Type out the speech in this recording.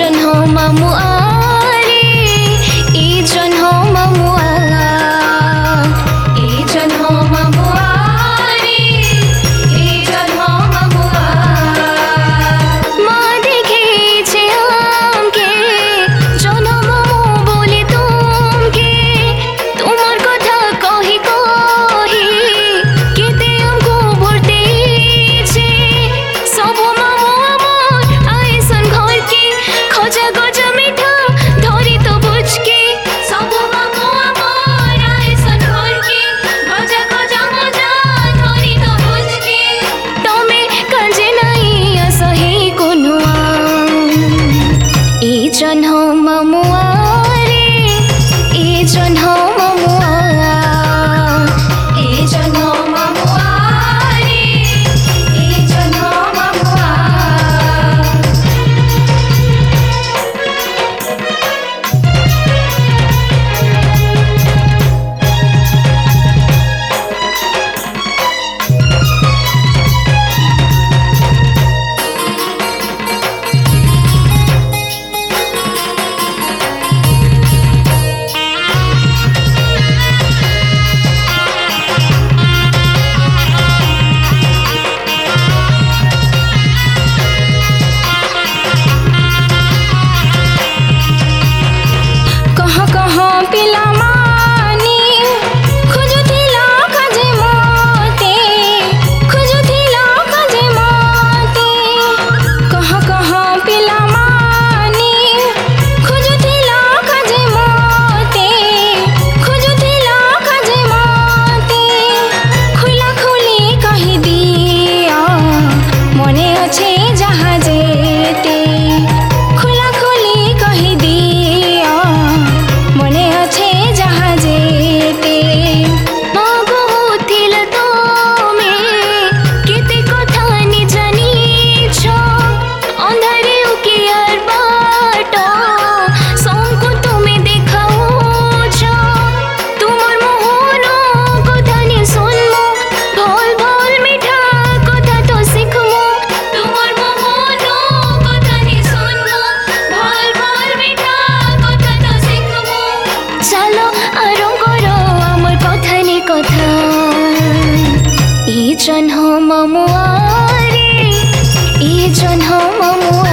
Russian home, I'm रे